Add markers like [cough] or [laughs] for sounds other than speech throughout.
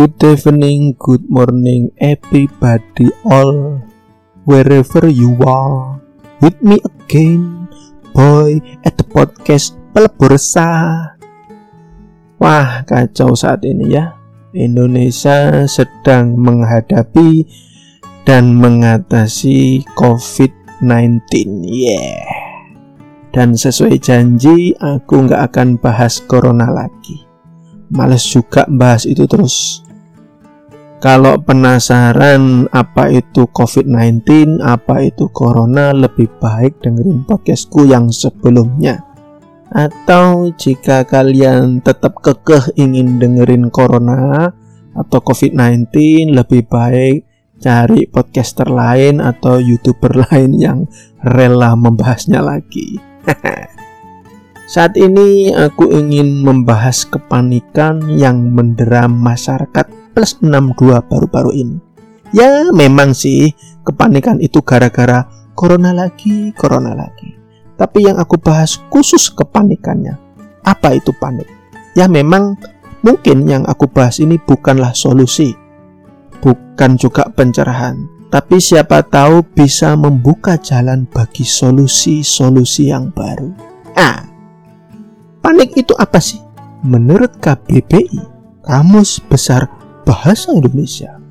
Good evening, good morning, everybody, all wherever you are. With me again, boy, at the podcast Pelebursa. Wah, kacau saat ini ya. Indonesia sedang menghadapi dan mengatasi COVID-19. Yeah. Dan sesuai janji, aku nggak akan bahas corona lagi. Males juga bahas itu terus. Kalau penasaran apa itu COVID-19, apa itu Corona, lebih baik dengerin podcastku yang sebelumnya. Atau jika kalian tetap kekeh ingin dengerin Corona atau COVID-19, lebih baik cari podcaster lain atau youtuber [laughs] lain yang rela membahasnya lagi. [laughs] Saat ini aku ingin membahas kepanikan yang mendera masyarakat plus 62 baru-baru ini. Ya memang sih kepanikan itu gara-gara corona lagi, corona lagi. Tapi yang aku bahas khusus kepanikannya. Apa itu panik? Ya memang mungkin yang aku bahas ini bukanlah solusi. Bukan juga pencerahan. Tapi siapa tahu bisa membuka jalan bagi solusi-solusi yang baru. Ah, panik itu apa sih? Menurut KBBI, Kamus Besar bahasa Indonesia.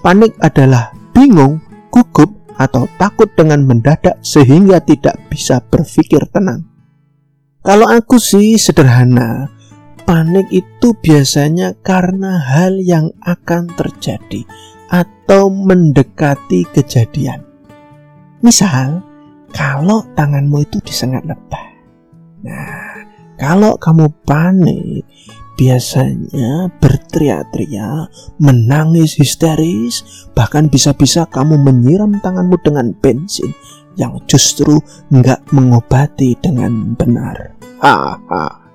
Panik adalah bingung, gugup, atau takut dengan mendadak sehingga tidak bisa berpikir tenang. Kalau aku sih sederhana, panik itu biasanya karena hal yang akan terjadi atau mendekati kejadian. Misal, kalau tanganmu itu disengat lebah. Nah, kalau kamu panik, biasanya berteriak-teriak, menangis histeris, bahkan bisa-bisa kamu menyiram tanganmu dengan bensin yang justru nggak mengobati dengan benar. Haha.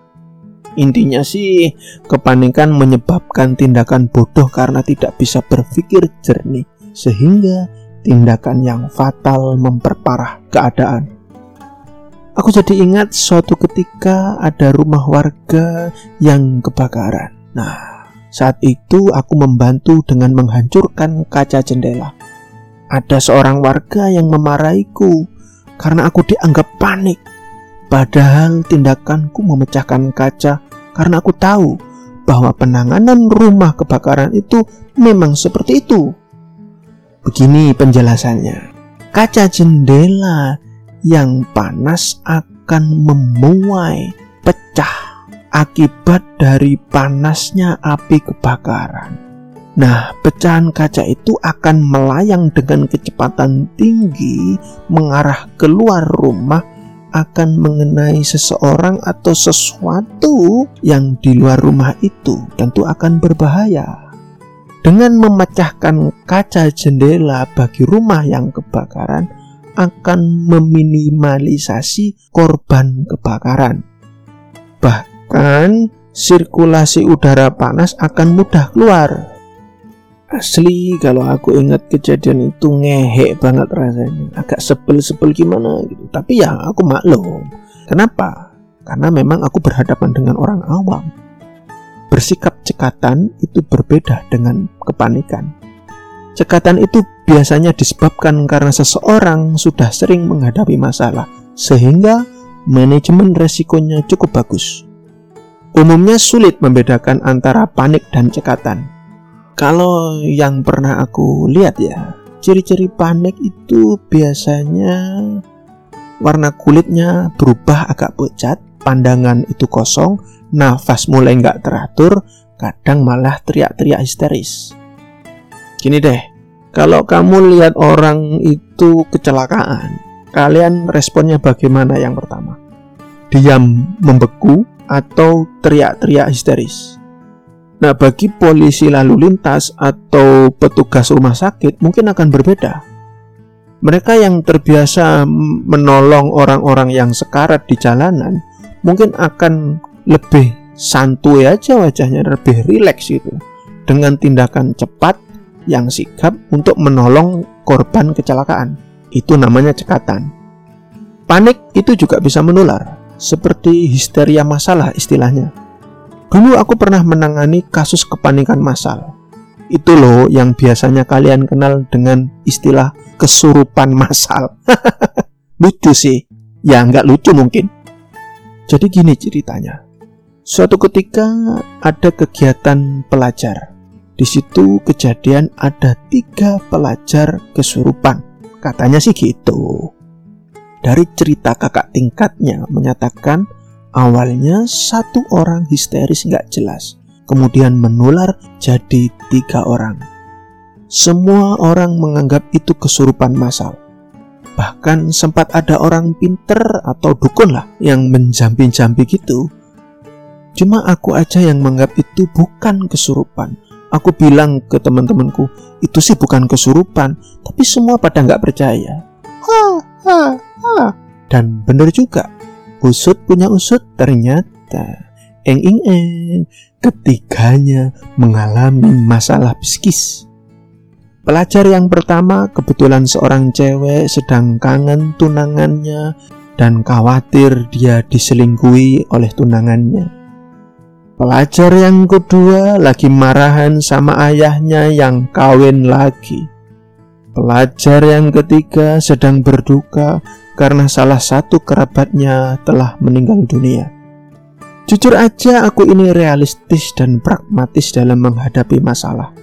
Intinya sih, kepanikan menyebabkan tindakan bodoh karena tidak bisa berpikir jernih, sehingga tindakan yang fatal memperparah keadaan. Aku jadi ingat suatu ketika ada rumah warga yang kebakaran. Nah, saat itu aku membantu dengan menghancurkan kaca jendela. Ada seorang warga yang memarahiku karena aku dianggap panik. Padahal tindakanku memecahkan kaca karena aku tahu bahwa penanganan rumah kebakaran itu memang seperti itu. Begini penjelasannya. Kaca jendela yang panas akan memuai, pecah akibat dari panasnya api kebakaran. Nah, pecahan kaca itu akan melayang dengan kecepatan tinggi mengarah keluar rumah akan mengenai seseorang atau sesuatu yang di luar rumah itu tentu akan berbahaya. Dengan memecahkan kaca jendela bagi rumah yang kebakaran, akan meminimalisasi korban kebakaran. Bahkan sirkulasi udara panas akan mudah keluar. Asli kalau aku ingat kejadian itu ngehek banget rasanya. Agak sebel-sebel gimana gitu. Tapi ya aku maklum. Kenapa? Karena memang aku berhadapan dengan orang awam. Bersikap cekatan itu berbeda dengan kepanikan. Cekatan itu biasanya disebabkan karena seseorang sudah sering menghadapi masalah, sehingga manajemen resikonya cukup bagus. Umumnya sulit membedakan antara panik dan cekatan. Kalau yang pernah aku lihat ya, ciri-ciri panik itu biasanya warna kulitnya berubah agak pucat, pandangan itu kosong, nafas mulai nggak teratur, kadang malah teriak-teriak histeris. Gini deh, kalau kamu lihat orang itu kecelakaan, kalian responnya bagaimana yang pertama? Diam membeku atau teriak-teriak histeris? Nah, bagi polisi lalu lintas atau petugas rumah sakit mungkin akan berbeda. Mereka yang terbiasa menolong orang-orang yang sekarat di jalanan mungkin akan lebih santuy aja wajahnya, lebih rileks gitu. Dengan tindakan cepat yang sigap untuk menolong korban kecelakaan. Itu namanya cekatan. Panik itu juga bisa menular, seperti histeria masalah istilahnya. Dulu aku pernah menangani kasus kepanikan massal. Itu loh yang biasanya kalian kenal dengan istilah kesurupan massal. [laughs] lucu sih. Ya nggak lucu mungkin. Jadi gini ceritanya. Suatu ketika ada kegiatan pelajar. Di situ kejadian ada tiga pelajar kesurupan. Katanya sih gitu. Dari cerita kakak tingkatnya menyatakan awalnya satu orang histeris nggak jelas kemudian menular jadi tiga orang. Semua orang menganggap itu kesurupan masal. Bahkan sempat ada orang pinter atau dukun lah yang menjampi-jampi gitu. Cuma aku aja yang menganggap itu bukan kesurupan. Aku bilang ke teman-temanku, itu sih bukan kesurupan, tapi semua pada nggak percaya. Ha, ha, ha. Dan bener juga, usut punya usut ternyata eng ing eng ketiganya mengalami masalah psikis. Pelajar yang pertama kebetulan seorang cewek sedang kangen tunangannya dan khawatir dia diselingkuhi oleh tunangannya. Pelajar yang kedua lagi marahan sama ayahnya yang kawin lagi. Pelajar yang ketiga sedang berduka karena salah satu kerabatnya telah meninggal dunia. Jujur aja aku ini realistis dan pragmatis dalam menghadapi masalah.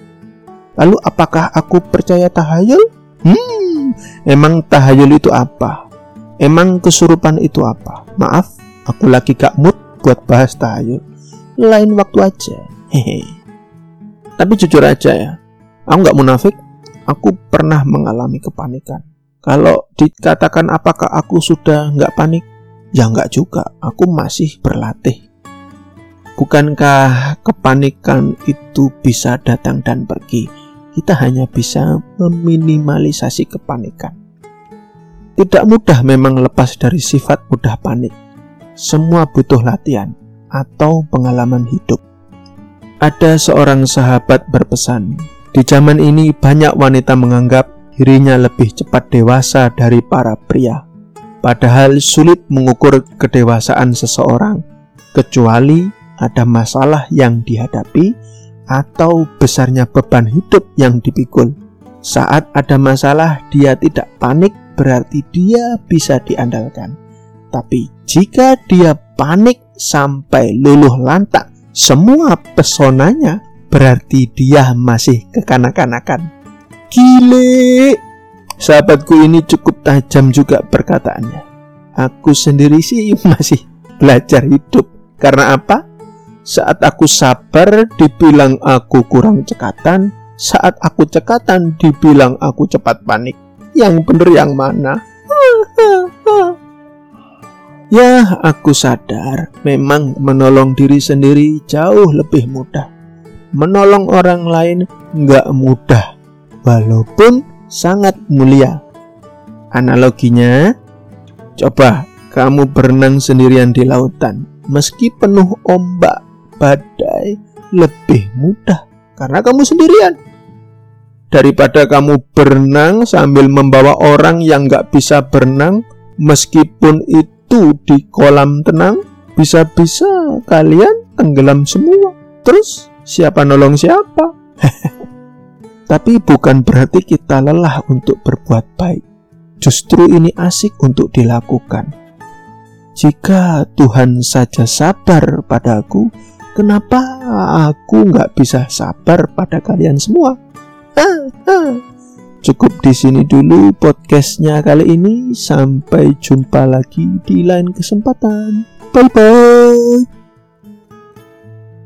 Lalu apakah aku percaya tahayul? Hmm, emang tahayul itu apa? Emang kesurupan itu apa? Maaf, aku lagi gak mood buat bahas tahayul. Lain waktu aja. Hehe. Tapi jujur aja ya, aku gak munafik. Aku pernah mengalami kepanikan. Kalau dikatakan apakah aku sudah nggak panik? Ya nggak juga, aku masih berlatih Bukankah kepanikan itu bisa datang dan pergi? Kita hanya bisa meminimalisasi kepanikan. Tidak mudah memang lepas dari sifat mudah panik. Semua butuh latihan atau pengalaman hidup. Ada seorang sahabat berpesan, di zaman ini banyak wanita menganggap dirinya lebih cepat dewasa dari para pria. Padahal sulit mengukur kedewasaan seseorang, kecuali ada masalah yang dihadapi atau besarnya beban hidup yang dipikul. Saat ada masalah, dia tidak panik, berarti dia bisa diandalkan. Tapi jika dia panik sampai luluh lantak semua pesonanya, berarti dia masih kekanak-kanakan. Gile! Sahabatku ini cukup tajam juga perkataannya. Aku sendiri sih [laughs] masih belajar hidup. Karena apa? Saat aku sabar dibilang aku kurang cekatan, saat aku cekatan dibilang aku cepat panik. Yang bener yang mana? [laughs] Ya, aku sadar memang menolong diri sendiri jauh lebih mudah. Menolong orang lain nggak mudah, walaupun sangat mulia. Analoginya, coba kamu berenang sendirian di lautan, meski penuh ombak badai lebih mudah karena kamu sendirian. Daripada kamu berenang sambil membawa orang yang nggak bisa berenang, meskipun itu di kolam tenang, bisa-bisa kalian tenggelam semua. Terus siapa nolong siapa? [laughs] Tapi bukan berarti kita lelah untuk berbuat baik. Justru ini asik untuk dilakukan. Jika Tuhan saja sabar padaku, Kenapa aku nggak bisa sabar pada kalian semua? Cukup di sini dulu podcastnya kali ini. Sampai jumpa lagi di lain kesempatan. Bye bye.